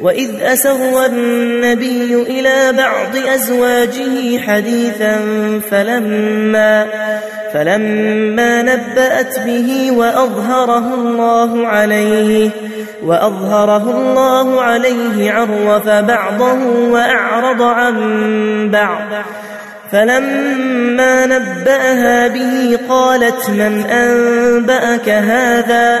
وإذ أسر النبي إلى بعض أزواجه حديثا فلما فلما نبأت به وأظهره الله عليه وأظهره الله عليه عرف بعضه وأعرض عن بعض. فلما نبأها به قالت من أنبأك هذا؟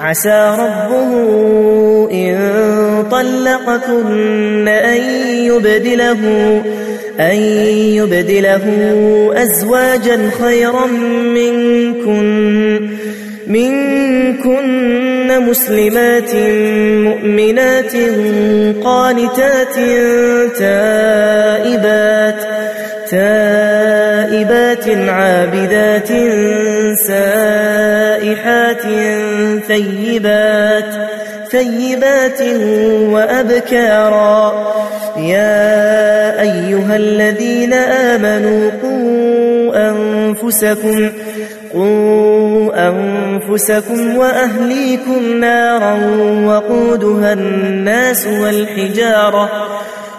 عسى ربه إن طلقكن أن يبدله أن يبدله أزواجا خيرا منكن منكن مسلمات مؤمنات قانتات تائبات تائبات عابدات ثيبات ثيبات وأبكارا. يا أيها الذين آمنوا قوا أنفسكم قوا أنفسكم وأهليكم نارا وقودها الناس والحجارة.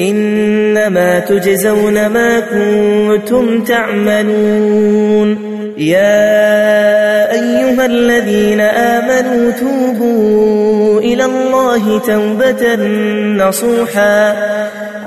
إنما تجزون ما كنتم تعملون. يا أيها الذين آمنوا توبوا إلى الله توبة نصوحا.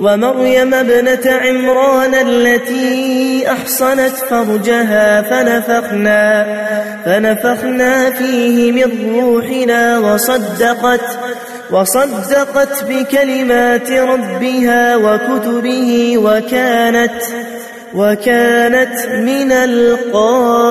ومريم ابنة عمران التي أحصنت فرجها فنفخنا فنفخنا فيه من روحنا وصدقت وصدقت بكلمات ربها وكتبه وكانت وكانت من القانتين.